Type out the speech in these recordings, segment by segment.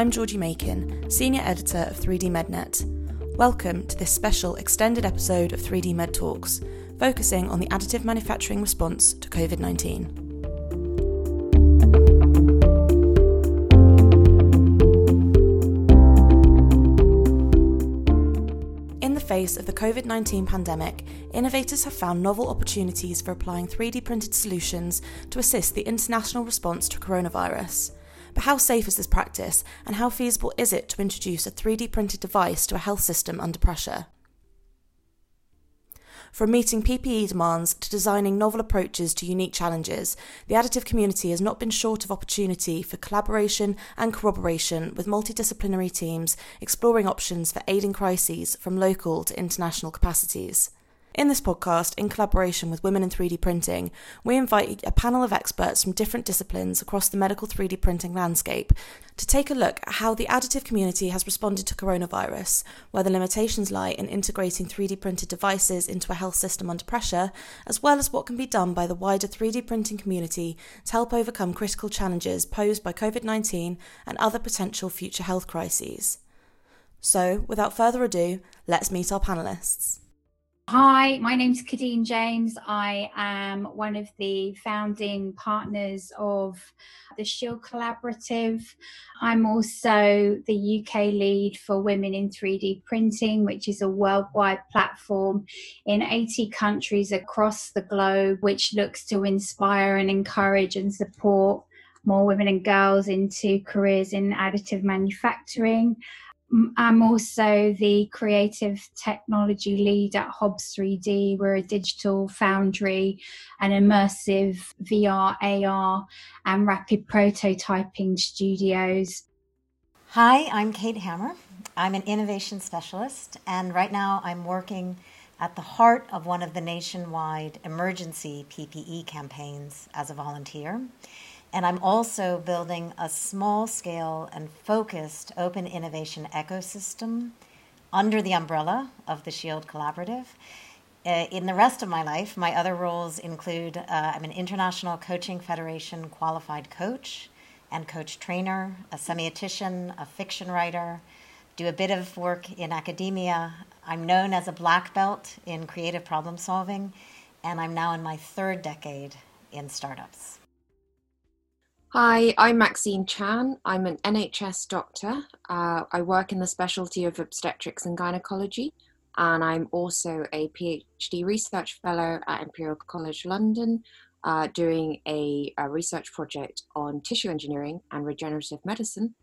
I'm Georgie Makin, Senior Editor of 3D MedNet. Welcome to this special extended episode of 3D Med Talks, focusing on the additive manufacturing response to COVID 19. In the face of the COVID 19 pandemic, innovators have found novel opportunities for applying 3D printed solutions to assist the international response to coronavirus. But how safe is this practice, and how feasible is it to introduce a 3D printed device to a health system under pressure? From meeting PPE demands to designing novel approaches to unique challenges, the additive community has not been short of opportunity for collaboration and corroboration with multidisciplinary teams exploring options for aiding crises from local to international capacities. In this podcast, in collaboration with Women in 3D Printing, we invite a panel of experts from different disciplines across the medical 3D printing landscape to take a look at how the additive community has responded to coronavirus, where the limitations lie in integrating 3D printed devices into a health system under pressure, as well as what can be done by the wider 3D printing community to help overcome critical challenges posed by COVID 19 and other potential future health crises. So, without further ado, let's meet our panelists. Hi, my name is Kadine James. I am one of the founding partners of the Shield Collaborative. I'm also the UK lead for Women in 3D Printing, which is a worldwide platform in 80 countries across the globe, which looks to inspire and encourage and support more women and girls into careers in additive manufacturing. I'm also the creative technology lead at Hobs 3D. We're a digital foundry and immersive VR, AR, and rapid prototyping studios. Hi, I'm Kate Hammer. I'm an innovation specialist, and right now I'm working at the heart of one of the nationwide emergency PPE campaigns as a volunteer. And I'm also building a small scale and focused open innovation ecosystem under the umbrella of the SHIELD Collaborative. Uh, in the rest of my life, my other roles include uh, I'm an International Coaching Federation qualified coach and coach trainer, a semiotician, a fiction writer, do a bit of work in academia. I'm known as a black belt in creative problem solving, and I'm now in my third decade in startups. Hi, I'm Maxine Chan. I'm an NHS doctor. Uh, I work in the specialty of obstetrics and gynecology, and I'm also a PhD research fellow at Imperial College London, uh, doing a, a, research project on tissue engineering and regenerative medicine.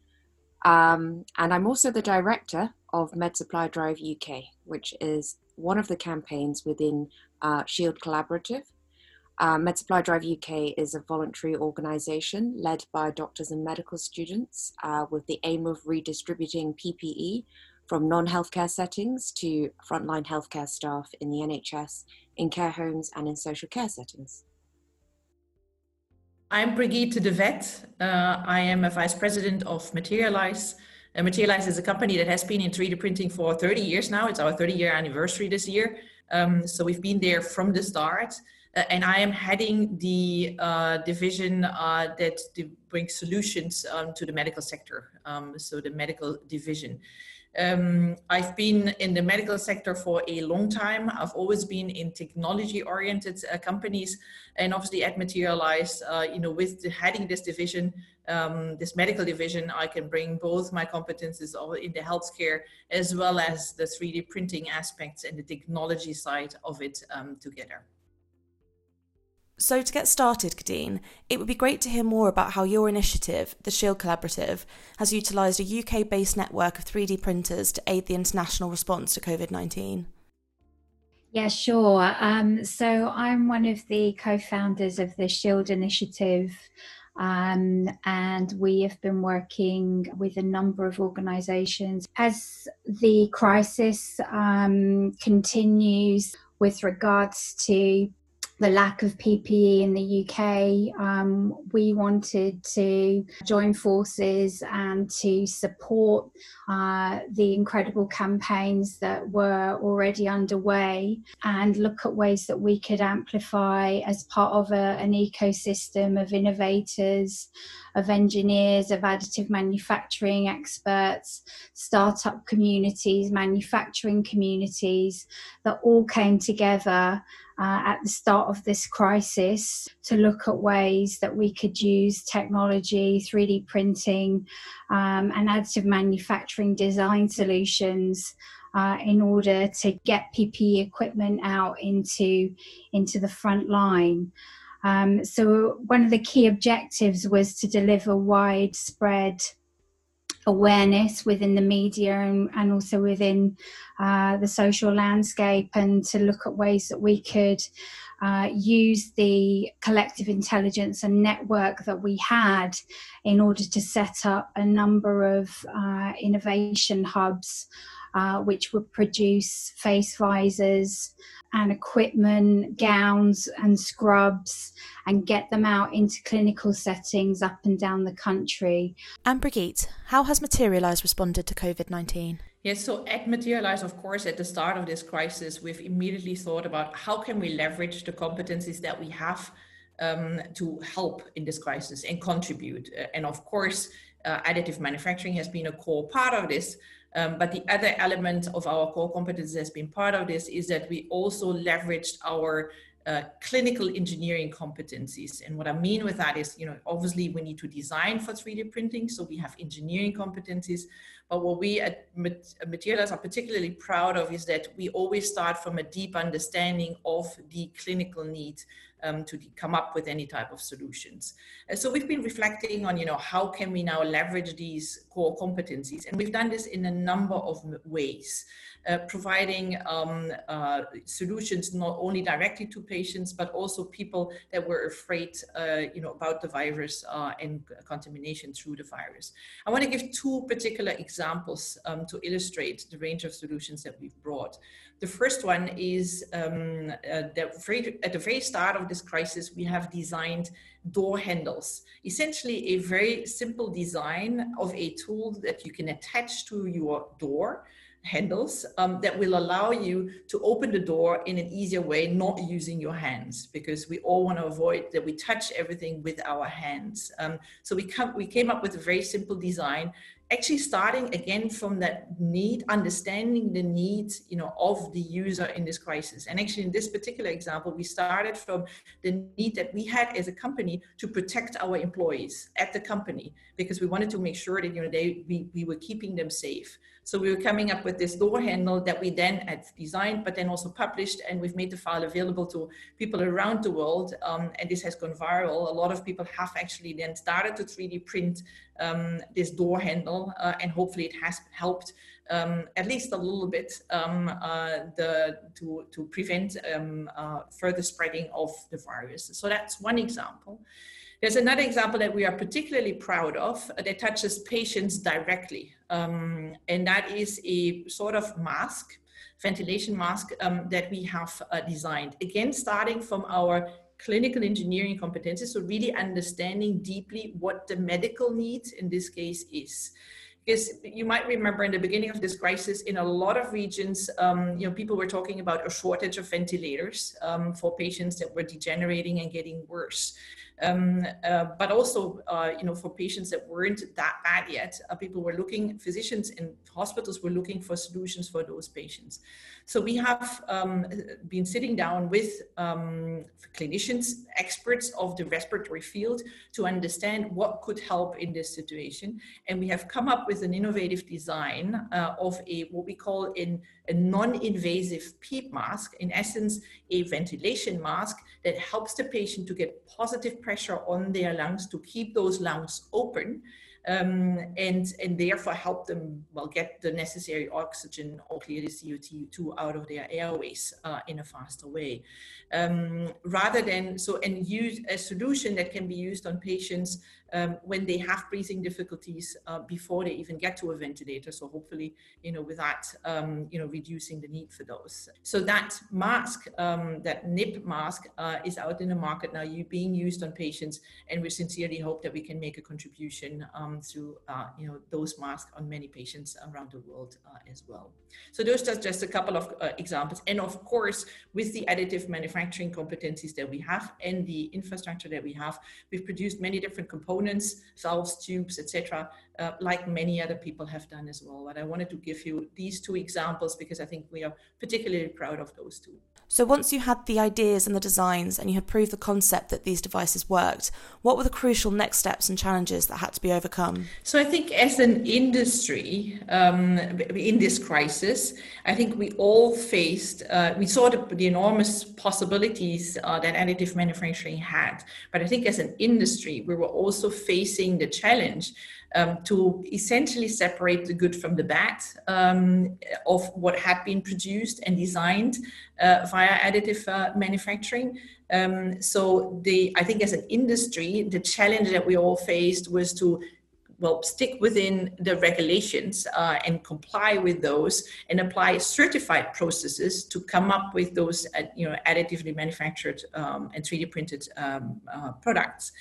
Um, and I'm also the director of Med Supply Drive UK, which is one of the campaigns within uh, Shield Collaborative, uh, MedSupply Drive UK is a voluntary organisation led by doctors and medical students uh, with the aim of redistributing PPE from non healthcare settings to frontline healthcare staff in the NHS, in care homes, and in social care settings. I'm Brigitte de Vet. Uh, I am a vice president of Materialise. Uh, Materialise is a company that has been in 3D printing for 30 years now. It's our 30 year anniversary this year. Um, so we've been there from the start. Uh, and I am heading the uh, division uh, that brings solutions um, to the medical sector, um, so the medical division. Um, I've been in the medical sector for a long time. I've always been in technology-oriented uh, companies, and obviously at Materialise, uh, you know, with the, heading this division, um, this medical division, I can bring both my competences in the healthcare as well as the 3D printing aspects and the technology side of it um, together. So, to get started, Kadine, it would be great to hear more about how your initiative, the Shield Collaborative, has utilised a UK based network of 3D printers to aid the international response to COVID 19. Yeah, sure. Um, so, I'm one of the co founders of the Shield Initiative. Um, and we have been working with a number of organizations as the crisis um, continues with regards to the lack of PPE in the UK, um, we wanted to join forces and to support uh, the incredible campaigns that were already underway and look at ways that we could amplify as part of a, an ecosystem of innovators, of engineers, of additive manufacturing experts, startup communities, manufacturing communities that all came together uh, at the start of this crisis to look at ways that we could use technology, 3D printing, um, and additive manufacturing design solutions uh, in order to get PPE equipment out into, into the front line. Um, so, one of the key objectives was to deliver widespread awareness within the media and, and also within uh, the social landscape and to look at ways that we could uh, use the collective intelligence and network that we had in order to set up a number of uh, innovation hubs uh, which would produce face visors and equipment, gowns and scrubs, and get them out into clinical settings up and down the country. And Brigitte, how has Materialise responded to COVID 19? Yes, so at Materialise, of course, at the start of this crisis, we've immediately thought about how can we leverage the competencies that we have um, to help in this crisis and contribute. Uh, and of course, uh, additive manufacturing has been a core part of this. Um, but the other element of our core competence has been part of this is that we also leveraged our uh, clinical engineering competencies. And what I mean with that is, you know, obviously we need to design for 3D printing, so we have engineering competencies. But what we at Materialise are particularly proud of is that we always start from a deep understanding of the clinical need um, to come up with any type of solutions. So we've been reflecting on, you know, how can we now leverage these core competencies? And we've done this in a number of ways. Uh, providing um, uh, solutions not only directly to patients but also people that were afraid, uh, you know, about the virus uh, and contamination through the virus. I want to give two particular examples um, to illustrate the range of solutions that we've brought. The first one is um, uh, that very, at the very start of this crisis, we have designed door handles. Essentially, a very simple design of a tool that you can attach to your door handles um, that will allow you to open the door in an easier way, not using your hands, because we all want to avoid that we touch everything with our hands. Um, so we, come, we came up with a very simple design actually starting again from that need understanding the needs you know of the user in this crisis and actually in this particular example we started from the need that we had as a company to protect our employees at the company because we wanted to make sure that you know they we, we were keeping them safe so we were coming up with this door handle that we then had designed, but then also published, and we've made the file available to people around the world. Um, and this has gone viral. A lot of people have actually then started to 3D print um, this door handle, uh, and hopefully it has helped um, at least a little bit um, uh, the, to, to prevent um, uh, further spreading of the virus. So that's one example. There's another example that we are particularly proud of that touches patients directly, um, and that is a sort of mask, ventilation mask um, that we have uh, designed. Again, starting from our clinical engineering competencies, so really understanding deeply what the medical need in this case is because you might remember in the beginning of this crisis, in a lot of regions, um, you know, people were talking about a shortage of ventilators um, for patients that were degenerating and getting worse. Um, uh, but also, uh, you know, for patients that weren't that bad yet, uh, people were looking, physicians and hospitals were looking for solutions for those patients. So we have um, been sitting down with um, clinicians, experts of the respiratory field to understand what could help in this situation. And we have come up with an innovative design uh, of a, what we call in a non-invasive PEEP mask, in essence, a ventilation mask that helps the patient to get positive pressure on their lungs to keep those lungs open um, and, and therefore help them, well, get the necessary oxygen or clear the CO2 out of their airways uh, in a faster way. Um, rather than, so, and use a solution that can be used on patients um, when they have breathing difficulties uh, before they even get to a ventilator. So hopefully, you know, with that, um, you know, reducing the need for those. So that mask, um, that NIP mask, uh, is out in the market now, you being used on patients, and we sincerely hope that we can make a contribution um, through, uh, you know, those masks on many patients around the world uh, as well. So those are just a couple of uh, examples, and of course, with the additive manufacturing competencies that we have and the infrastructure that we have, we've produced many different components, valves, tubes, etc., uh, like many other people have done as well. But I wanted to give you these two examples because I think we are particularly proud of those two. So, once you had the ideas and the designs and you had proved the concept that these devices worked, what were the crucial next steps and challenges that had to be overcome? So, I think as an industry um, in this crisis, I think we all faced, uh, we saw the, the enormous possibilities uh, that additive manufacturing had. But I think as an industry, we were also facing the challenge um, to essentially separate the good from the bad um, of what had been produced and designed uh, via additive uh, manufacturing. Um, so the I think as an industry, the challenge that we all faced was to well stick within the regulations uh, and comply with those and apply certified processes to come up with those uh, you know additively manufactured um, and 3d printed um, uh, products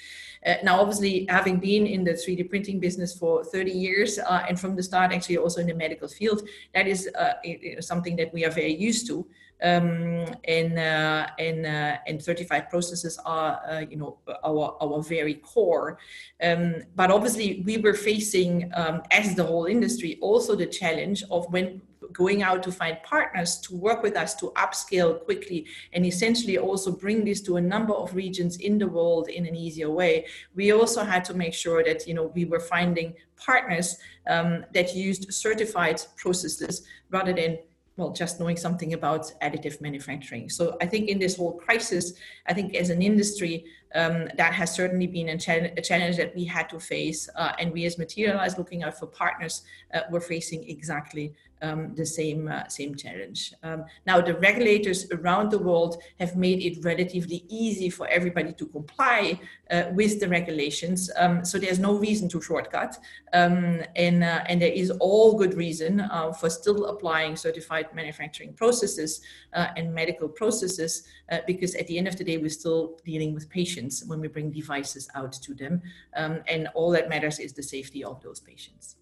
uh, now, obviously, having been in the 3D printing business for 30 years uh, and from the start, actually also in the medical field, that is uh, something that we are very used to. Um, and uh, and uh, and certified processes are uh, you know our our very core. Um, but obviously, we were facing um, as the whole industry also the challenge of when going out to find partners to work with us to upscale quickly and essentially also bring this to a number of regions in the world in an easier way we also had to make sure that you know we were finding partners um, that used certified processes rather than well, just knowing something about additive manufacturing. So I think in this whole crisis, I think as an industry, um, that has certainly been a, cha- a, challenge that we had to face. Uh, and we as Materialise, looking out for partners, uh, were facing exactly um, the same uh, same challenge. Um, now, the regulators around the world have made it relatively easy for everybody to comply uh, with the regulations. Um, so there's no reason to shortcut, um, and uh, and there is all good reason uh, for still applying certified manufacturing processes and medical processes because at the end of the day, we're still dealing with patients when we bring devices out to them, um, and all that matters is the safety of those patients.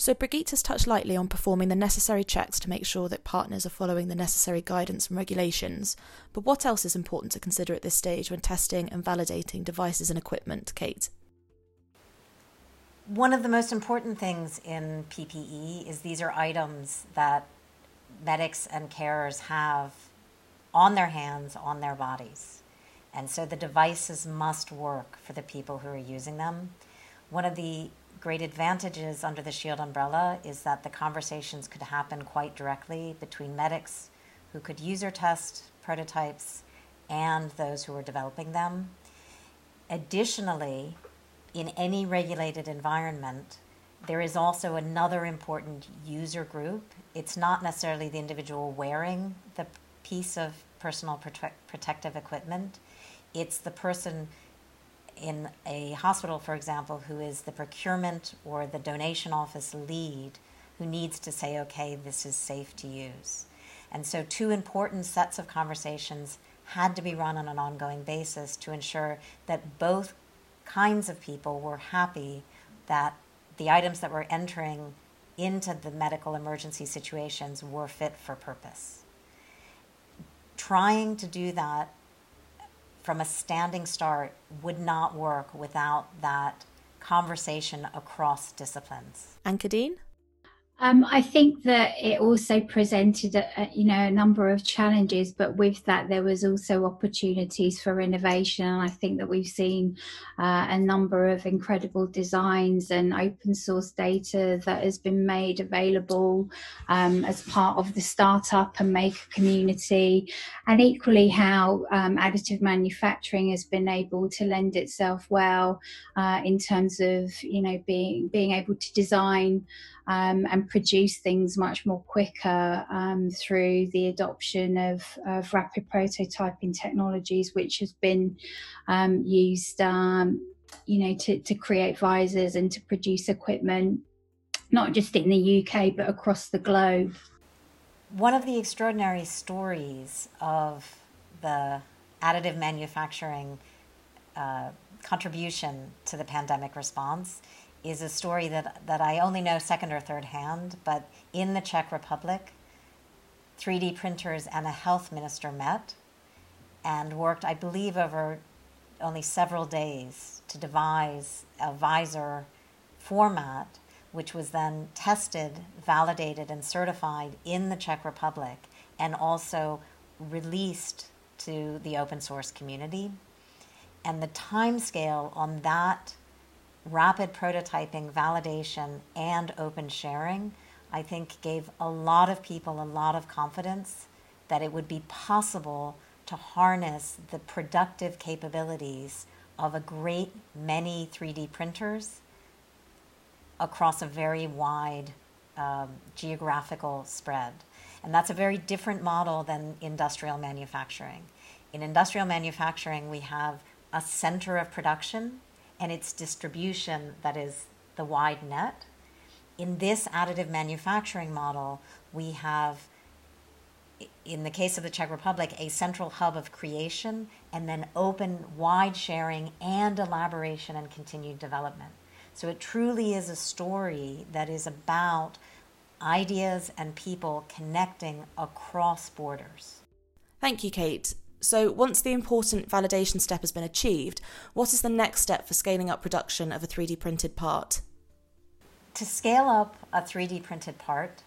So Brigitte has touched lightly on performing the necessary checks to make sure that partners are following the necessary guidance and regulations. But what else is important to consider at this stage when testing and validating devices and equipment, Kate? One of the most important things in PPE is these are items that medics and carers have on their hands, on their bodies. And so the devices must work for the people who are using them. One of the great advantages under the SHIELD umbrella is that the conversations could happen quite directly between medics who could user test prototypes and those who are developing them. Additionally, in any regulated environment, there is also another important user group. It's not necessarily the individual wearing the piece of personal prote- protective equipment, it's the person in a hospital, for example, who is the procurement or the donation office lead who needs to say, okay, this is safe to use. And so, two important sets of conversations had to be run on an ongoing basis to ensure that both kinds of people were happy that the items that were entering into the medical emergency situations were fit for purpose. Trying to do that from a standing start would not work without that conversation across disciplines. And Kadine? Um, I think that it also presented, a, you know, a number of challenges, but with that there was also opportunities for innovation. And I think that we've seen uh, a number of incredible designs and open source data that has been made available um, as part of the startup and maker community, and equally how um, additive manufacturing has been able to lend itself well uh, in terms of, you know, being being able to design um, and produce things much more quicker um, through the adoption of, of, rapid prototyping technologies, which has been um, used um, you know, to, to create visors and to produce equipment, not just in the UK, but across the globe. One of the extraordinary stories of the additive manufacturing uh, contribution to the pandemic response is a story that, that I only know second or third hand, but in the Czech Republic, 3D printers and a health minister met and worked, I believe, over only several days to devise a visor format, which was then tested, validated, and certified in the Czech Republic and also released to the open source community. And the time scale on that rapid prototyping, validation, and open sharing, I think gave a lot of people a lot of confidence that it would be possible to harness the productive capabilities of a great many 3D printers across a very wide um, geographical spread. And that's a very different model than industrial manufacturing. In industrial manufacturing, we have a center of production and its distribution that is the wide net. In this additive manufacturing model, we have, in the case of the Czech Republic, a central hub of creation and then open, wide sharing and elaboration and continued development. So it truly is a story that is about ideas and people connecting across borders. Thank you, Kate. So, once the important validation step has been achieved, what is the next step for scaling up production of a 3D printed part? To scale up a 3D printed part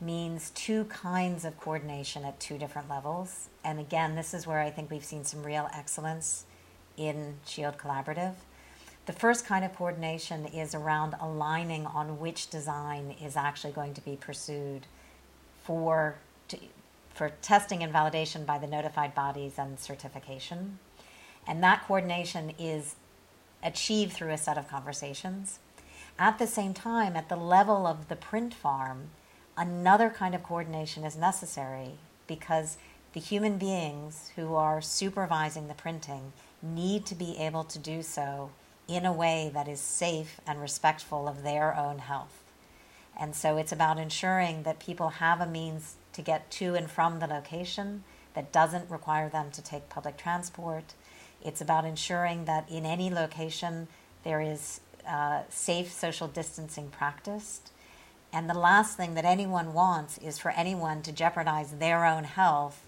means two kinds of coordination at two different levels. And again, this is where I think we've seen some real excellence in Shield Collaborative. The first kind of coordination is around aligning on which design is actually going to be pursued for to, for testing and validation by the notified bodies and certification. And that coordination is achieved through a set of conversations. At the same time, at the level of the print farm, another kind of coordination is necessary because the human beings who are supervising the printing need to be able to do so in a way that is safe and respectful of their own health. And so it's about ensuring that people have a means to get to and from the location that doesn't require them to take public transport. It's about ensuring that in any location there is uh, safe social distancing practiced. And the last thing that anyone wants is for anyone to jeopardize their own health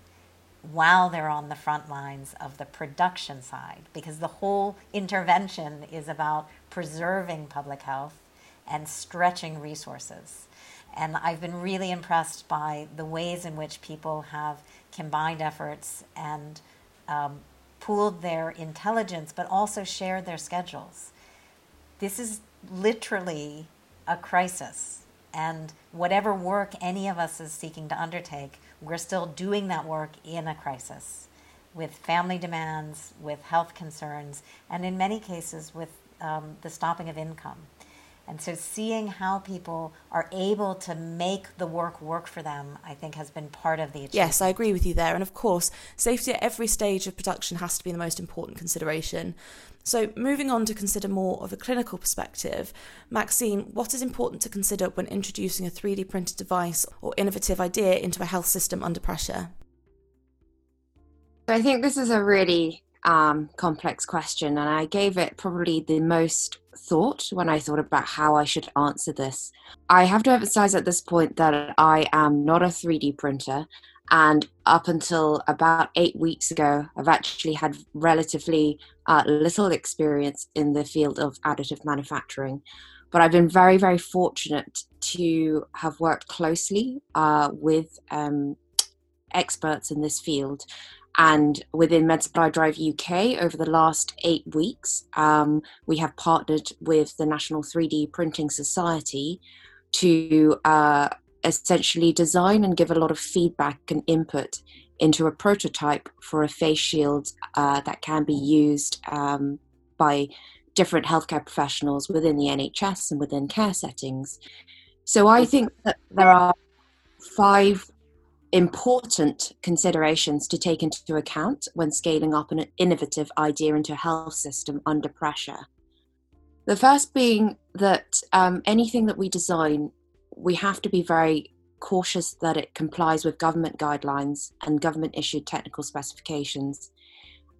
while they're on the front lines of the production side, because the whole intervention is about preserving public health and stretching resources. And I've been really impressed by the ways in which people have combined efforts and um, pooled their intelligence, but also shared their schedules. This is literally a crisis. And whatever work any of us is seeking to undertake, we're still doing that work in a crisis with family demands, with health concerns, and in many cases with um, the stopping of income. And so seeing how people are able to make the work work for them, I think has been part of the achievement. Yes, I agree with you there. And of course, safety at every stage of production has to be the most important consideration. So, moving on to consider more of a clinical perspective, Maxine, what is important to consider when introducing a 3D printed device or innovative idea into a health system under pressure? I think this is a really um, complex question, and I gave it probably the most thought when I thought about how I should answer this. I have to emphasize at this point that I am not a 3D printer, and up until about eight weeks ago, I've actually had relatively uh, little experience in the field of additive manufacturing. But I've been very, very fortunate to have worked closely uh, with um, experts in this field and within MedSupply Drive UK, over the last eight weeks, um, we have partnered with the National 3D Printing Society to uh, essentially design and give a lot of feedback and input into a prototype for a face shield uh, that can be used um, by different healthcare professionals within the NHS and within care settings. So I think that there are five important considerations to take into account when scaling up an innovative idea into a health system under pressure. The first being that um, anything that we design, we have to be very cautious that it complies with government guidelines and government issued technical specifications.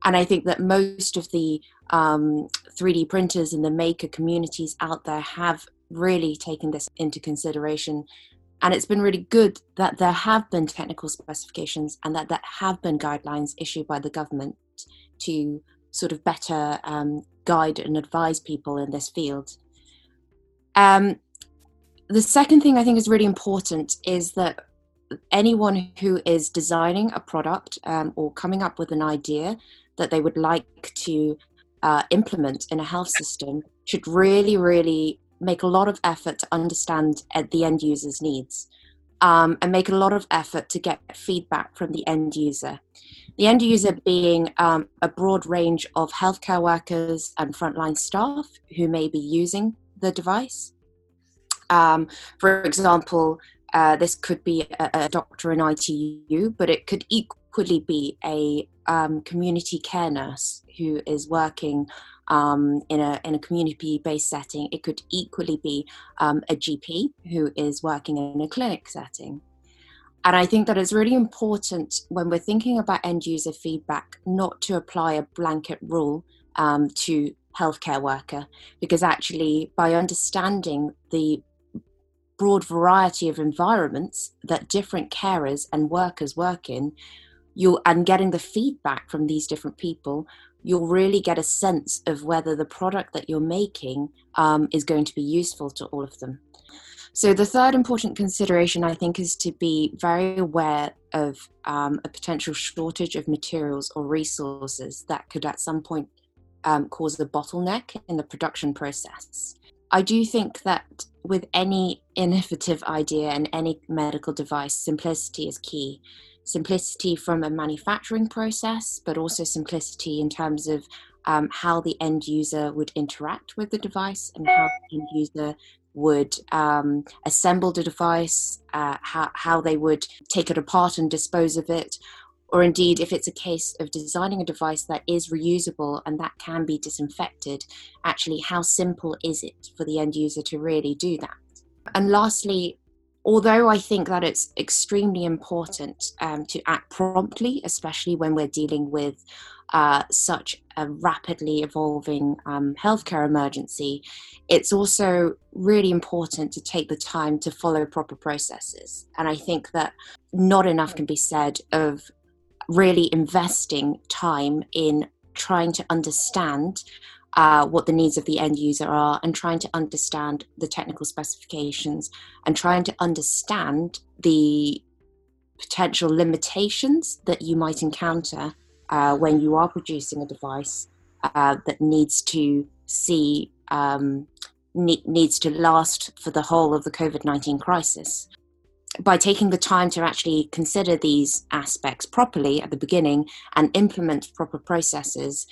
And I think that most of the um, 3D printers and the maker communities out there have really taken this into consideration. And it's been really good that there have been technical specifications and that there have been guidelines issued by the government to sort of better um, guide and advise people in this field. Um, the second thing I think is really important is that anyone who is designing a product um, or coming up with an idea that they would like to uh, implement in a health system should really, really make a lot of effort to understand uh, the end user's needs um, and make a lot of effort to get feedback from the end user. The end user being um, a broad range of healthcare workers and frontline staff who may be using the device. Um, for example, uh, this could be a, a, doctor in ITU, but it could equally be a um, community care nurse who is working um, in a in a community based setting. It could equally be um, a GP who is working in a clinic setting. And I think that it's really important when we're thinking about end user feedback not to apply a blanket rule um, to healthcare worker because actually by understanding the broad variety of environments that different carers and workers work in you and getting the feedback from these different people you'll really get a sense of whether the product that you're making um, is going to be useful to all of them so the third important consideration i think is to be very aware of um, a potential shortage of materials or resources that could at some point um, cause a bottleneck in the production process I do think that with any innovative idea and any medical device, simplicity is key. Simplicity from a manufacturing process, but also simplicity in terms of um, how the end user would interact with the device and how the end user would um, assemble the device, uh, how, how they would take it apart and dispose of it, or indeed if it's a case of designing a device that is reusable and that can be disinfected, actually, how simple is it for the end user to really do that? And lastly, although I think that it's extremely important um, to act promptly, especially when we're dealing with uh, such a rapidly evolving um, healthcare emergency, it's also really important to take the time to follow proper processes. And I think that not enough can be said of really investing time in trying to understand uh, what the needs of the end user are and trying to understand the technical specifications and trying to understand the potential limitations that you might encounter uh, when you are producing a device uh, that needs to see um, ne- needs to last for the whole of the COVID 19 crisis. By taking the time to actually consider these aspects properly at the beginning and implement proper processes,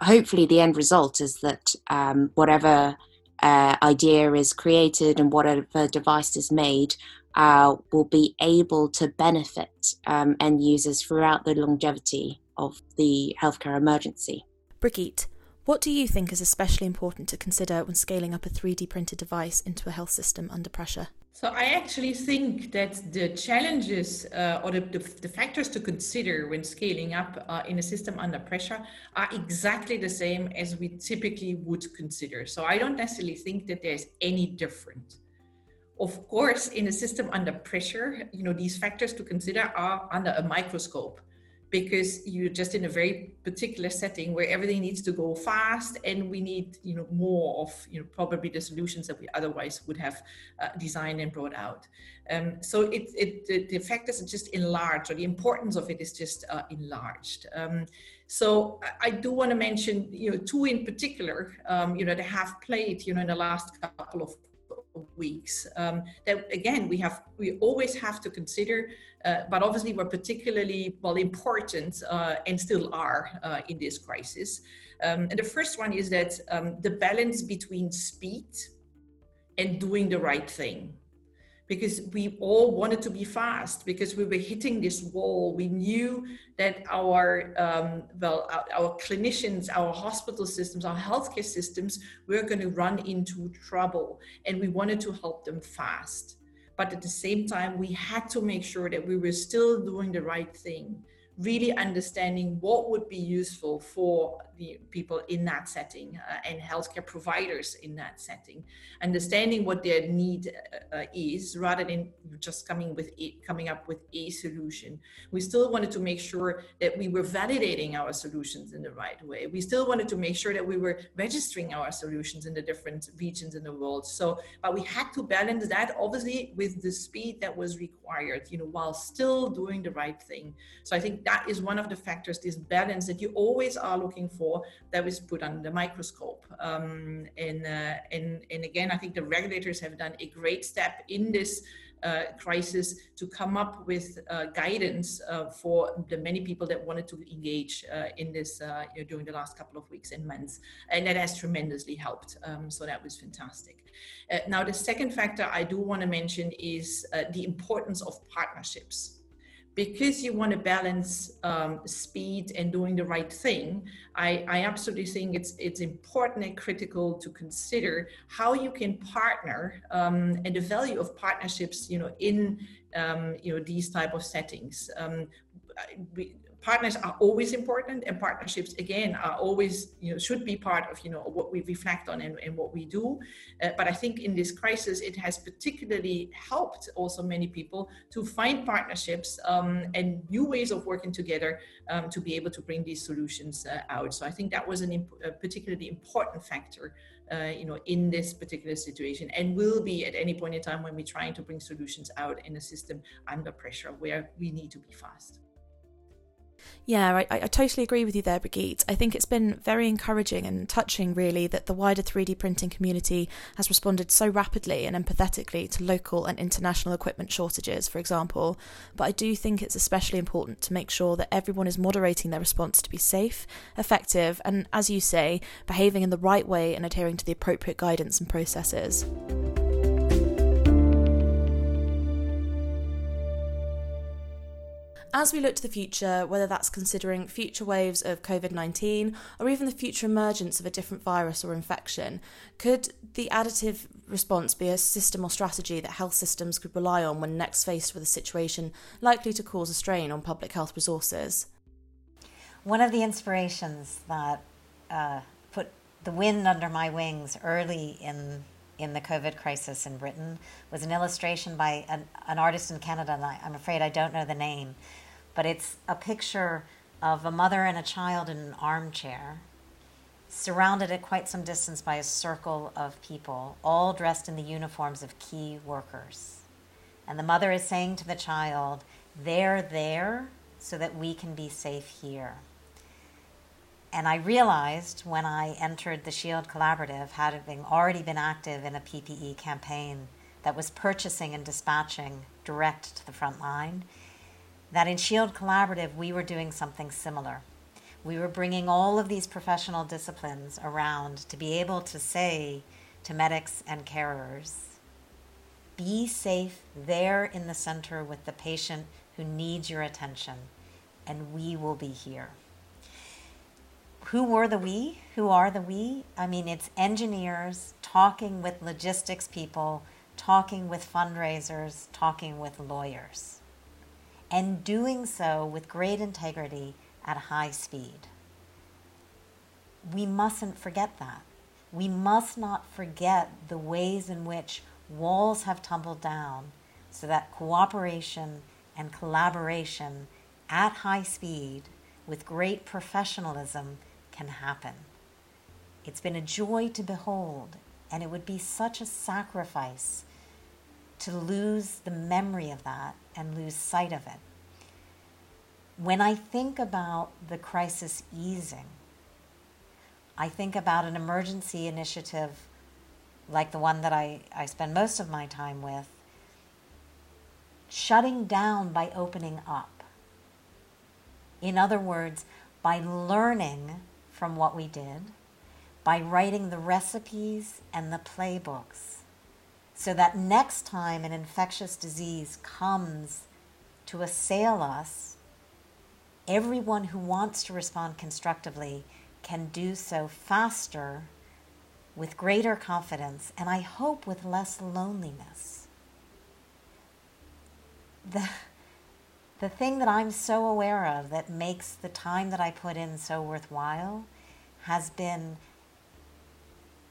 hopefully the end result is that um, whatever uh, idea is created and whatever device is made uh, will be able to benefit um, end users throughout the longevity of the healthcare emergency. Brigitte, what do you think is especially important to consider when scaling up a 3D printed device into a health system under pressure? So I actually think that the challenges uh, or the, the, the, factors to consider when scaling up uh, in a system under pressure are exactly the same as we typically would consider. So I don't necessarily think that there's any different. Of course, in a system under pressure, you know, these factors to consider are under a microscope because you're just in a very particular setting where everything needs to go fast and we need you know more of you know probably the solutions that we otherwise would have uh, designed and brought out. Um, so it, it the, the factors are just enlarged or the importance of it is just uh, enlarged. Um, so I, do want to mention you know two in particular um, you know that have played you know in the last couple of weeks. Um, that again we have we always have to consider uh, but obviously were particularly well important uh, and still are uh, in this crisis um, and the first one is that um, the balance between speed and doing the right thing because we all wanted to be fast because we were hitting this wall. We knew that our um, well, our, our, clinicians, our hospital systems, our healthcare systems were going to run into trouble, and we wanted to help them fast. But at the same time, we had to make sure that we were still doing the right thing really understanding what would be useful for the people in that setting uh, and healthcare providers in that setting. Understanding what their need uh, is rather than just coming with a, coming up with a solution. We still wanted to make sure that we were validating our solutions in the right way. We still wanted to make sure that we were registering our solutions in the different regions in the world. So but we had to balance that obviously with the speed that was required you know while still doing the right thing. So i think that is one of the factors, this balance that you always are looking for that is put under the microscope. Um, and, uh, and, and again, I think the regulators have done a great step in this uh, crisis to come up with uh, guidance uh, for the many people that wanted to engage uh, in this uh, you know, during the last couple of weeks and months. And that has tremendously helped. Um, so that was fantastic. Now, the second factor I do want to mention is the importance of partnerships because you want to balance um, speed and doing the right thing, I, I, absolutely think it's it's important and critical to consider how you can partner um, and the value of partnerships, you know, in um, you know these type of settings. Um, we, partners are always important and partnerships again are always you know should be part of you know what we reflect on and, and what we do. Uh, but i think in this crisis it has particularly helped also many people to find partnerships um, and new ways of working together um, to be able to bring these solutions uh, out. So i think that was an imp- a particularly important factor uh, you know in this particular situation and will be at any point in time when we're trying to bring solutions out in a system under pressure where we need to be fast yeah, I, I totally agree with you there, Brigitte. I think it's been very encouraging and touching, really, that the wider 3D printing community has responded so rapidly and empathetically to local and international equipment shortages, for example. But I do think it's especially important to make sure that everyone is moderating their response to be safe, effective, and, as you say, behaving in the right way and adhering to the appropriate guidance and processes. As we look to the future, whether that's considering future waves of COVID 19 or even the future emergence of a different virus or infection, could the additive response be a system or strategy that health systems could rely on when next faced with a situation likely to cause a strain on public health resources? One of the inspirations that uh, put the wind under my wings early in in the COVID crisis in Britain was an illustration by an, an artist in Canada, and I, I'm afraid I don't know the name, but it's a picture of a mother and a child in an armchair, surrounded at quite some distance by a circle of people, all dressed in the uniforms of key workers. And the mother is saying to the child, They're there so that we can be safe here. And I realized when I entered the SHIELD Collaborative, having already been active in a PPE campaign that was purchasing and dispatching direct to the front line, that in Shield Collaborative, we were doing something similar. We were bringing all of these professional disciplines around to be able to say to medics and carers, be safe there in the center with the patient who needs your attention, and we will be here. Who were the we? Who are the we? I mean, it's engineers talking with logistics people, talking with fundraisers, talking with lawyers and doing so with great integrity at high speed. We mustn't forget that. We must not forget the ways in which walls have tumbled down so that cooperation and collaboration at high speed with great professionalism can happen. It's been a joy to behold, and it would be such a sacrifice to lose the memory of that and lose sight of it. When I think about the crisis easing, I think about an emergency initiative like the one that I, I spend most of my time with, shutting down by opening up. In other words, by learning from what we did, by writing the recipes and the playbooks so that next time an infectious disease comes to assail us, everyone who wants to respond constructively can do so faster, with greater confidence, and I hope with less loneliness. The, the thing that I'm so aware of that makes the time that I put in so worthwhile has been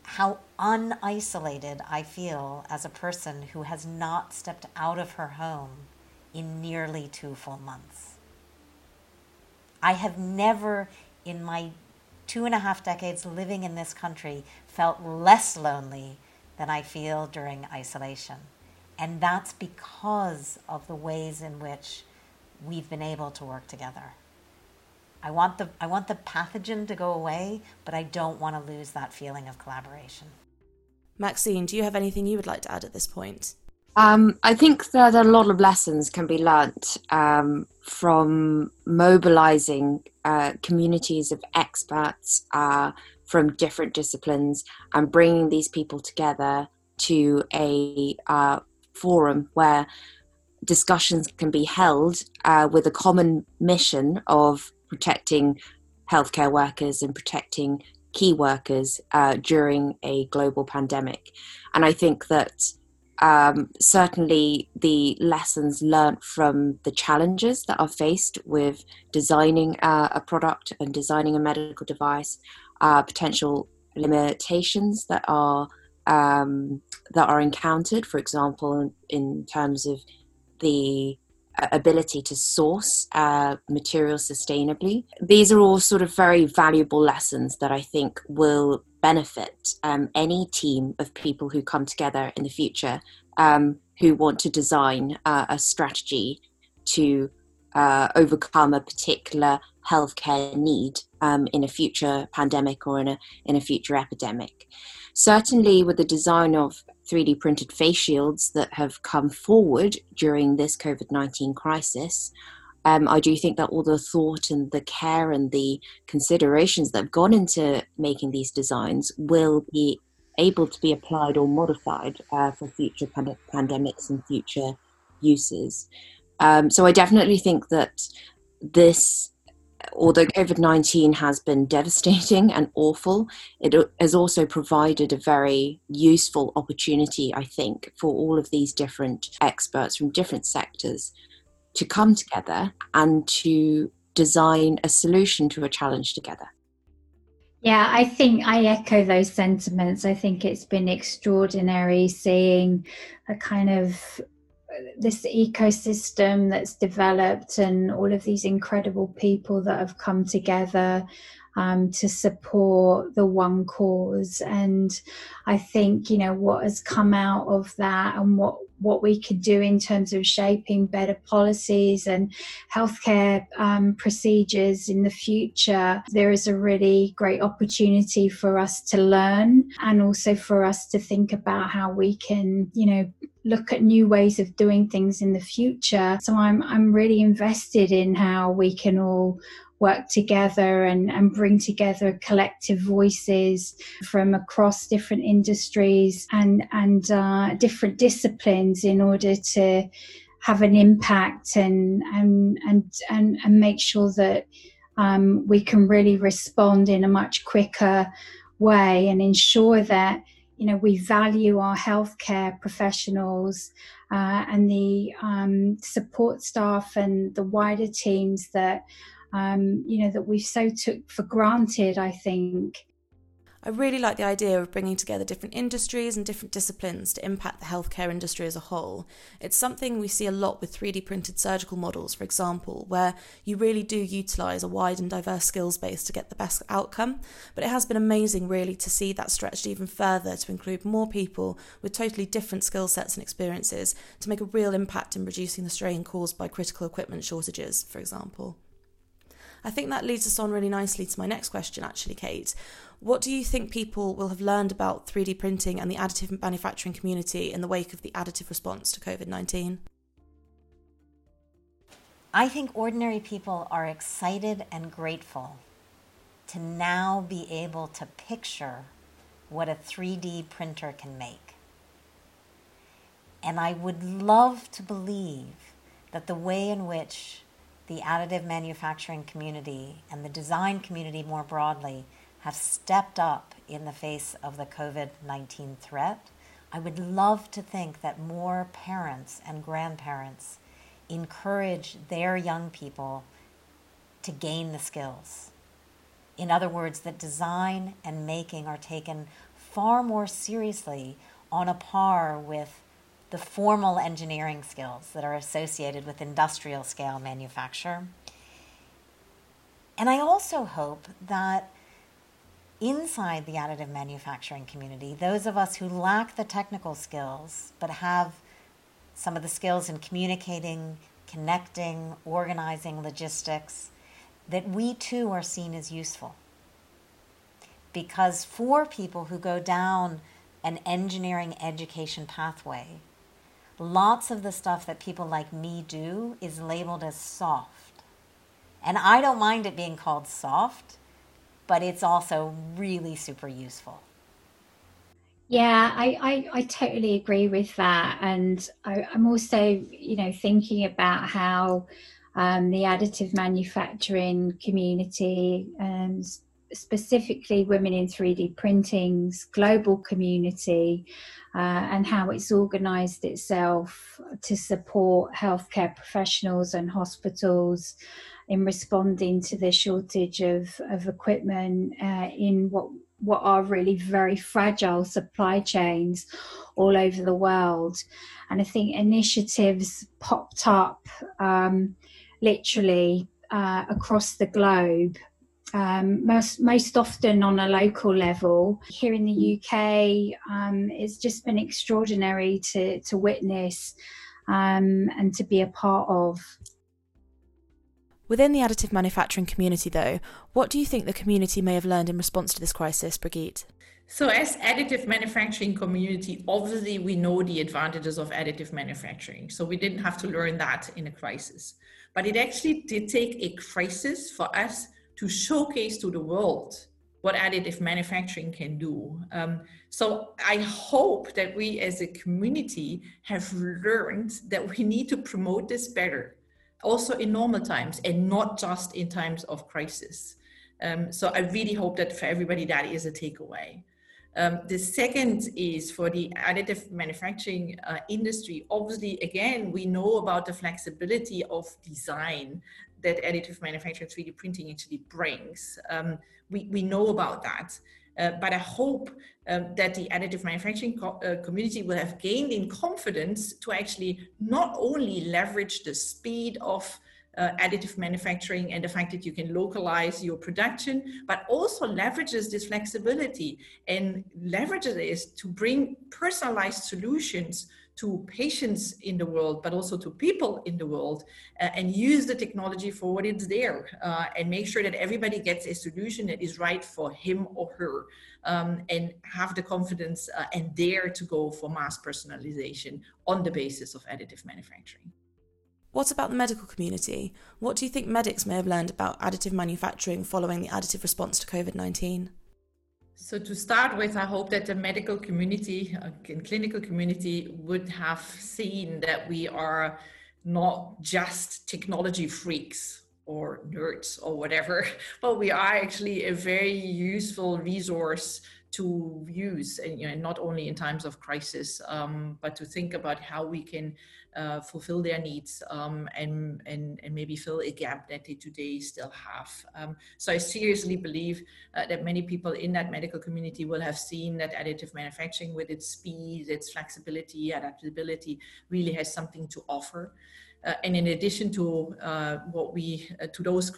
how unisolated I feel as a person who has not stepped out of her home in nearly two full months. I have never, in my two and a half decades living in this country, felt less lonely than I feel during isolation. And that's because of the ways in which we've been able to work together. I want the I want the pathogen to go away, but I don't want to lose that feeling of collaboration. Maxine, do you have anything you would like to add at this point? Um, I think that a lot of lessons can be learnt um, from mobilizing uh, communities of experts uh, from different disciplines and bringing these people together to a uh, forum where discussions can be held uh, with a common mission of protecting healthcare workers and protecting key workers uh, during a global pandemic. And I think that um, certainly the lessons learned from the challenges that are faced with designing uh, a product and designing a medical device, uh, potential limitations that are um, that are encountered, for example, in terms of the ability to source uh, materials sustainably. These are all sort of very valuable lessons that I think will benefit um, any team of people who come together in the future um, who want to design uh, a strategy to uh, overcome a particular healthcare need um, in a future pandemic or in a in a future epidemic. Certainly, with the design of 3D printed face shields that have come forward during this COVID 19 crisis, um, I do think that all the thought and the care and the considerations that have gone into making these designs will be able to be applied or modified uh, for future pand- pandemics and future uses. Um, so I definitely think that this although COVID 19 has been devastating and awful, it has also provided a very useful opportunity, I think, for all of these different experts from different sectors to come together and to design a solution to a challenge together. Yeah, I think I echo those sentiments. I think it's been extraordinary seeing a kind of this ecosystem that's developed and all of these incredible people that have come together um, to support the one cause. And I think, you know, what has come out of that and what what we could do in terms of shaping better policies and healthcare um, procedures in the future, there is a really great opportunity for us to learn and also for us to think about how we can, you know, look at new ways of doing things in the future. So I'm I'm really invested in how we can all work together and, and bring together collective voices from across different industries and and uh, different disciplines in order to have an impact and and and and, and make sure that um, we can really respond in a much quicker way and ensure that you know we value our healthcare professionals uh, and the um, support staff and the wider teams that um, you know that we so took for granted i think I really like the idea of bringing together different industries and different disciplines to impact the healthcare industry as a whole. It's something we see a lot with 3D printed surgical models, for example, where you really do utilise a wide and diverse skills base to get the best outcome. But it has been amazing, really, to see that stretched even further to include more people with totally different skill sets and experiences to make a real impact in reducing the strain caused by critical equipment shortages, for example. I think that leads us on really nicely to my next question, actually, Kate. What do you think people will have learned about 3D printing and the additive manufacturing community in the wake of the additive response to COVID 19? I think ordinary people are excited and grateful to now be able to picture what a 3D printer can make. And I would love to believe that the way in which the additive manufacturing community and the design community more broadly have stepped up in the face of the COVID 19 threat, I would love to think that more parents and grandparents encourage their young people to gain the skills. In other words, that design and making are taken far more seriously on a par with the formal engineering skills that are associated with industrial scale manufacture. And I also hope that inside the additive manufacturing community, those of us who lack the technical skills but have some of the skills in communicating, connecting, organizing, logistics, that we too are seen as useful. Because for people who go down an engineering education pathway, lots of the stuff that people like me do is labeled as soft. And I don't mind it being called soft, but it's also really super useful. Yeah, I, I, I totally agree with that. And I, am also, you know, thinking about how um, the additive manufacturing community, um, specifically women in 3D printing's global community, uh, and how it's organized itself to support healthcare professionals and hospitals in responding to the shortage of, of equipment uh, in what what are really very fragile supply chains all over the world. And I think initiatives popped up um, literally uh, across the globe um, most most often on a local level. Here in the UK, um, it's just been extraordinary to to witness um, and to be a part of. Within the additive manufacturing community, though, what do you think the community may have learned in response to this crisis, Brigitte? So, as additive manufacturing community, obviously we know the advantages of additive manufacturing. So we didn't have to learn that in a crisis, but it actually did take a crisis for us to showcase to the world what additive manufacturing can do. Um, so I hope that we as a community have learned that we need to promote this better, also in normal times and not just in times of crisis. Um, so I really hope that for everybody that is a takeaway. Um, the second is for the additive manufacturing uh, industry. Obviously, again, we know about the flexibility of design that additive manufacturing 3D printing actually brings. Um, we, we know about that. Uh, but I hope um, that the additive manufacturing co- uh, community will have gained in confidence to actually not only leverage the speed of uh, additive manufacturing and the fact that you can localize your production, but also leverages this flexibility and leverages this to bring personalized solutions to patients in the world, but also to people in the world, uh, and use the technology for what it's there, uh, and make sure that everybody gets a solution that is right for him or her, um, and have the confidence uh, and dare to go for mass personalization on the basis of additive manufacturing. What about the medical community? What do you think medics may have learned about additive manufacturing following the additive response to COVID 19? So to start with, I hope that the medical community uh, and clinical community would have seen that we are not just technology freaks or nerds or whatever, but we are actually a very useful resource to use, and you know, not only in times of crisis, um, but to think about how we can uh, fulfill their needs um, and, and, and maybe fill a gap that they today still have. Um, so I seriously believe uh, that many people in that medical community will have seen that additive manufacturing with its speed, its flexibility, adaptability really has something to offer. Uh, and in addition to uh, what we uh, to those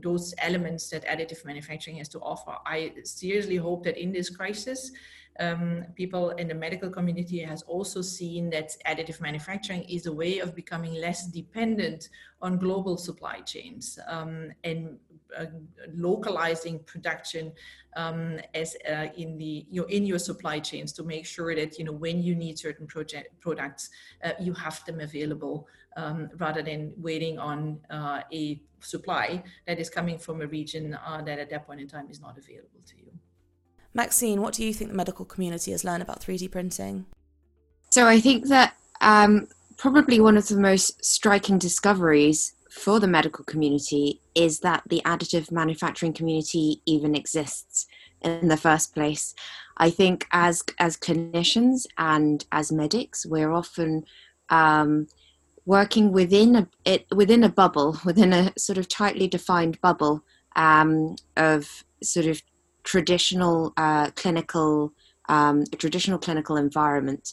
those elements that additive manufacturing has to offer, I seriously hope that in this crisis, um, people in the medical community has also seen that additive manufacturing is a way of becoming less dependent on global supply chains um, and uh, localizing production um, as uh, in the you know, in your supply chains to make sure that you know when you need certain project products uh, you have them available um, rather than waiting on uh, a supply that is coming from a region uh, that at that point in time is not available to you. Maxine, what do you think the medical community has learned about 3D printing? So I think that um, probably one of the most striking discoveries for the medical community is that the additive manufacturing community even exists in the first place. I think as as clinicians and as medics, we're often um, working within a it, within a bubble, within a sort of tightly defined bubble um, of sort of traditional uh, clinical um, traditional clinical environment.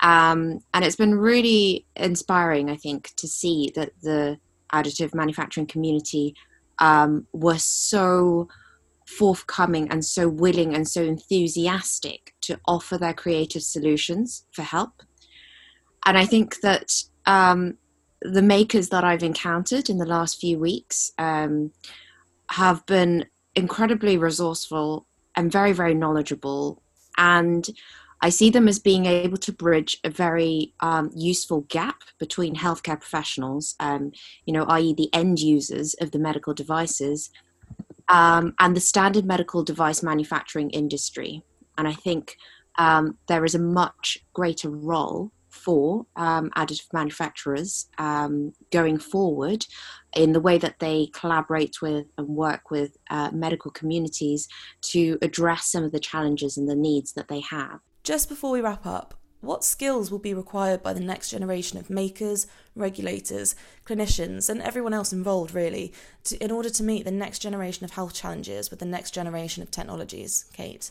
Um, and it's been really inspiring, I think, to see that the additive manufacturing community um, were so forthcoming and so willing and so enthusiastic to offer their creative solutions for help. And I think that um, the makers that I've encountered in the last few weeks um, have been incredibly resourceful and very, very knowledgeable. And I see them as being able to bridge a very um, useful gap between healthcare professionals, um, you know, i.e., the end users of the medical devices, um, and the standard medical device manufacturing industry. And I think um, there is a much greater role for um, additive manufacturers um, going forward in the way that they collaborate with and work with uh, medical communities to address some of the challenges and the needs that they have. Just before we wrap up, what skills will be required by the next generation of makers, regulators, clinicians, and everyone else involved, really, to, in order to meet the next generation of health challenges with the next generation of technologies? Kate?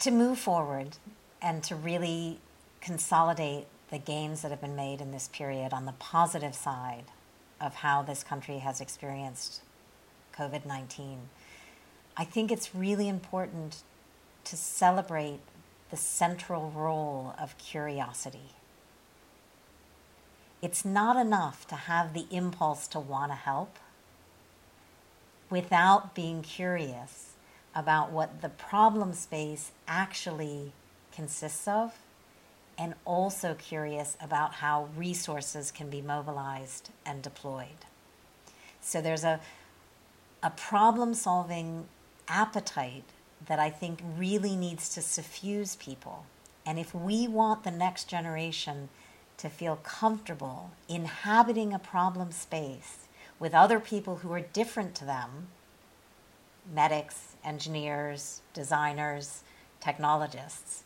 To move forward and to really consolidate the gains that have been made in this period on the positive side of how this country has experienced COVID 19, I think it's really important to celebrate the central role of curiosity. It's not enough to have the impulse to want to help without being curious about what the problem space actually consists of, and also curious about how resources can be mobilized and deployed. So there's a, a problem solving appetite that I think really needs to suffuse people. And if we want the next generation to feel comfortable inhabiting a problem space with other people who are different to them medics, engineers, designers, technologists.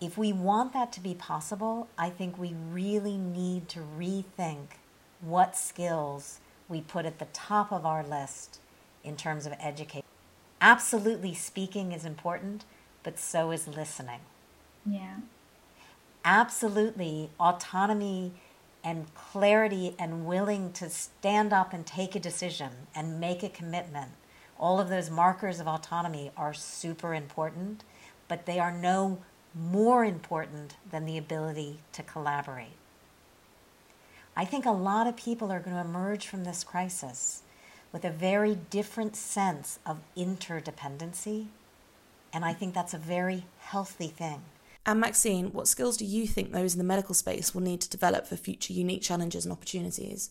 If we want that to be possible, I think we really need to rethink what skills we put at the top of our list in terms of education absolutely speaking is important, but so is listening. Yeah. Absolutely, autonomy and clarity and willing to stand up and take a decision and make a commitment. All of those markers of autonomy are super important, but they are no more important than the ability to collaborate. I think a lot of people are going to emerge from this crisis with a very different sense of interdependency. And I think that's a very healthy thing. And Maxine, what skills do you think those in the medical space will need to develop for future unique challenges and opportunities?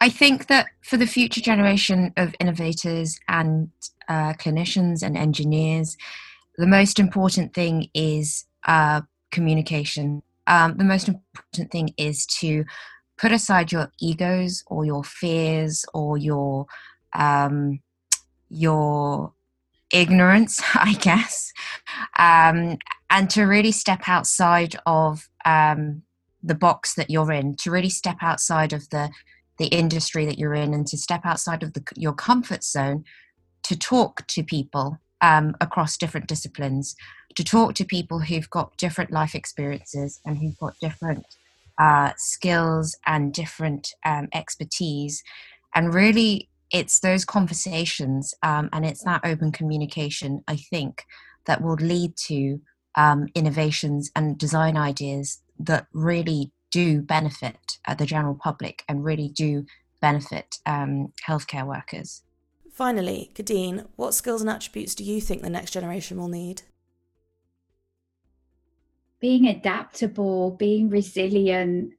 I think that for the future generation of innovators and uh, clinicians and engineers, the most important thing is uh, communication. Um, the most important thing is to put aside your egos or your fears or your um, your ignorance, I guess, um, and to really step outside of um, the box that you're in, to really step outside of the the industry that you're in, and to step outside of the, your comfort zone, to talk to people um, across different disciplines, to talk to people who've got different life experiences and who've got different uh, skills and different um, expertise, and really it's those conversations um, and it's that open communication, I think, that will lead to um, innovations and design ideas that really do benefit uh, the general public and really do benefit um, healthcare workers. Finally, Kadine, what skills and attributes do you think the next generation will need? Being adaptable, being resilient,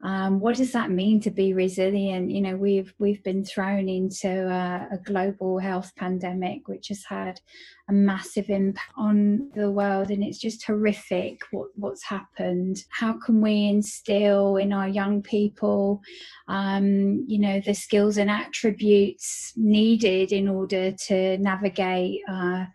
um, what does that mean to be resilient? You know, we've we've been thrown into a, a, global health pandemic, which has had a massive impact on the world, and it's just horrific what what's happened. How can we instill in our young people, um, you know, the skills and attributes needed in order to navigate uh,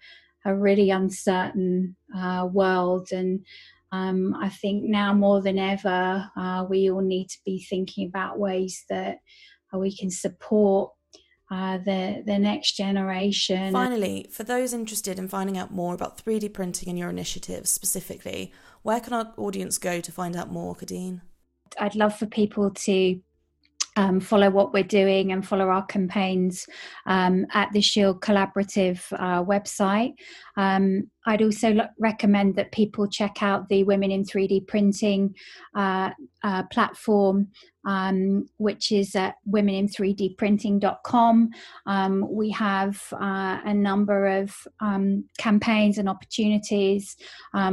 a really uncertain uh, world and um, I think now more than ever, uh, we all need to be thinking about ways that uh, we can support uh, the the next generation. Finally, for those interested in finding out more about 3D printing and your initiatives specifically, where can our audience go to find out more, Kadine? I'd love for people to um, follow what we're doing and follow our campaigns um, at the Shield Collaborative uh, website. Um, I'd also recommend that people check out the Women in 3D Printing uh, uh, platform, um, which is at womenin3dprinting.com. Um, we have uh, a number of um, campaigns and opportunities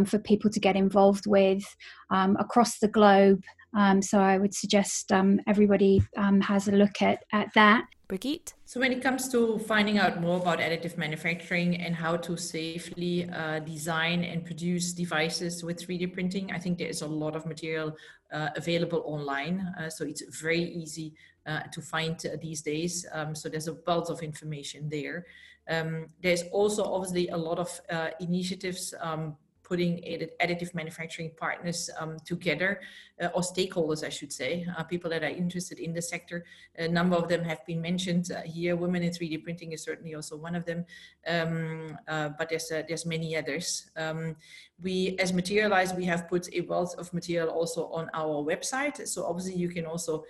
for people to get involved with across the globe. Um, so I would suggest um, everybody um, has a look at, at that. Brigitte? So when it comes to finding out more about additive manufacturing and how to safely uh, design and produce devices with 3D printing, I think there is a lot of material uh, available online. Uh, so it's very easy uh, to find uh, these days. Um, so there's a wealth of information there. Um, there's also obviously a lot of uh, initiatives um, putting additive manufacturing partners um, together, uh, or stakeholders, I should say, uh, people that are interested in the sector. A number of them have been mentioned uh, here. Women in 3D printing is certainly also one of them, um, uh, but there's uh, there's many others. Um, we, as Materialise, we have put a wealth of material also on our website. So obviously, you can also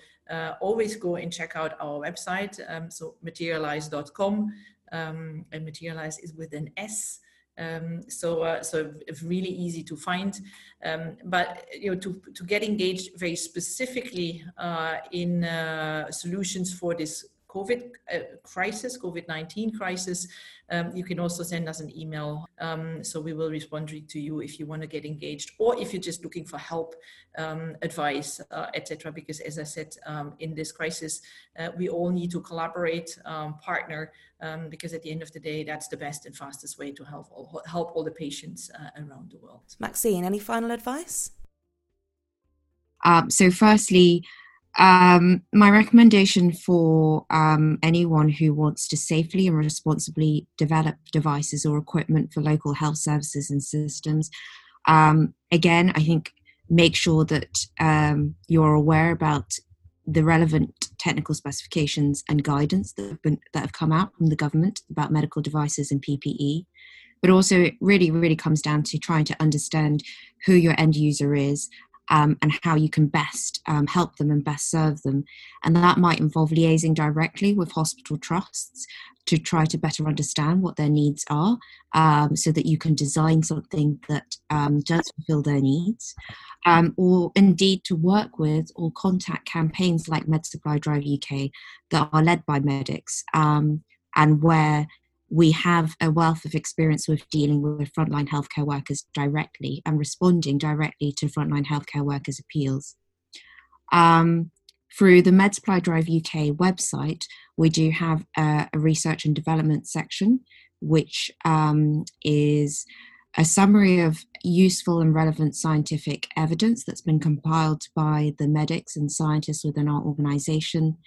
always go and check out our website. Um, so materialise.com, um, and Materialise is with an S. Um, so, uh, so really easy to find. Um, but you know, to to get engaged very specifically uh, in uh, solutions for this COVID uh, crisis, COVID 19 crisis, um, you can also send us an email. Um, so we will respond to you if you want to get engaged or if you're just looking for help, um, advice, uh, etc. Because as I said, um, in this crisis, uh, we all need to collaborate, um, partner, um, because at the end of the day, that's the best and fastest way to help all, help all the patients uh, around the world. Maxine, any final advice? so, firstly, um, my recommendation for um, anyone who wants to safely and responsibly develop devices or equipment for local health services and systems, um, again, I think make sure that um, you're aware about the relevant technical specifications and guidance that have, been, that have come out from the government about medical devices and PPE. But also, it really, really comes down to trying to understand who your end user is um, and how you can best um, help them and best serve them. And that might involve liaising directly with hospital trusts to try to better understand what their needs are um, so that you can design something that um, does fulfill their needs. Um, or indeed to work with or contact campaigns like Med Supply Drive UK that are led by medics um, and where we have a wealth of experience with dealing with frontline healthcare workers directly and responding directly to frontline healthcare workers' appeals. Um, through the MedSupply Drive UK website, we do have a, a research and development section, which um, is a summary of useful and relevant scientific evidence that's been compiled by the medics and scientists within our organization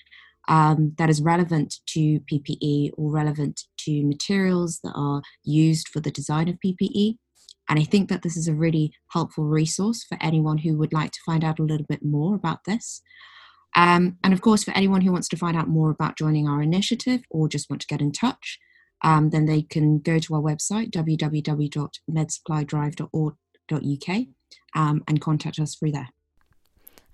um, that is relevant to PPE or relevant to materials that are used for the design of PPE. And I think that this is a really helpful resource for anyone who would like to find out a little bit more about this. Um, and of course, for anyone who wants to find out more about joining our initiative or just want to get in touch, um, then they can go to our website, www.medsupply.drive.org.uk, um, and contact us through there.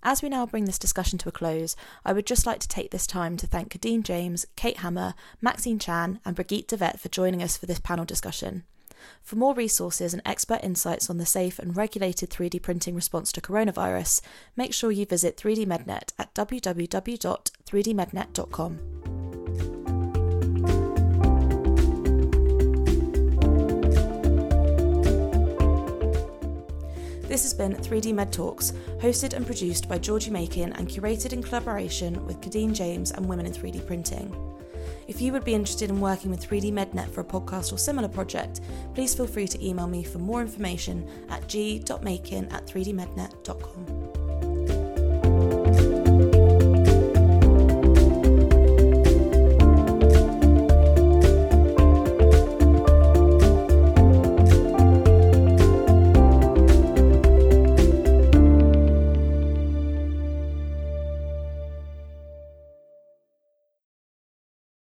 As we now bring this discussion to a close, I would just like to take this time to thank Kadine James, Kate Hammer, Maxine Chan, and Brigitte de Vet for joining us for this panel discussion. For more resources and expert insights on the safe and regulated 3D printing response to coronavirus, make sure you visit 3dmednet at www.3dmednet.com. This has been 3D Med Talks, hosted and produced by Georgie Makin and curated in collaboration with Kadine James and Women in 3D Printing. If you would be interested in working with 3D MedNet for a podcast or similar project, please feel free to email me for more information at g.makin at 3dmednet.com.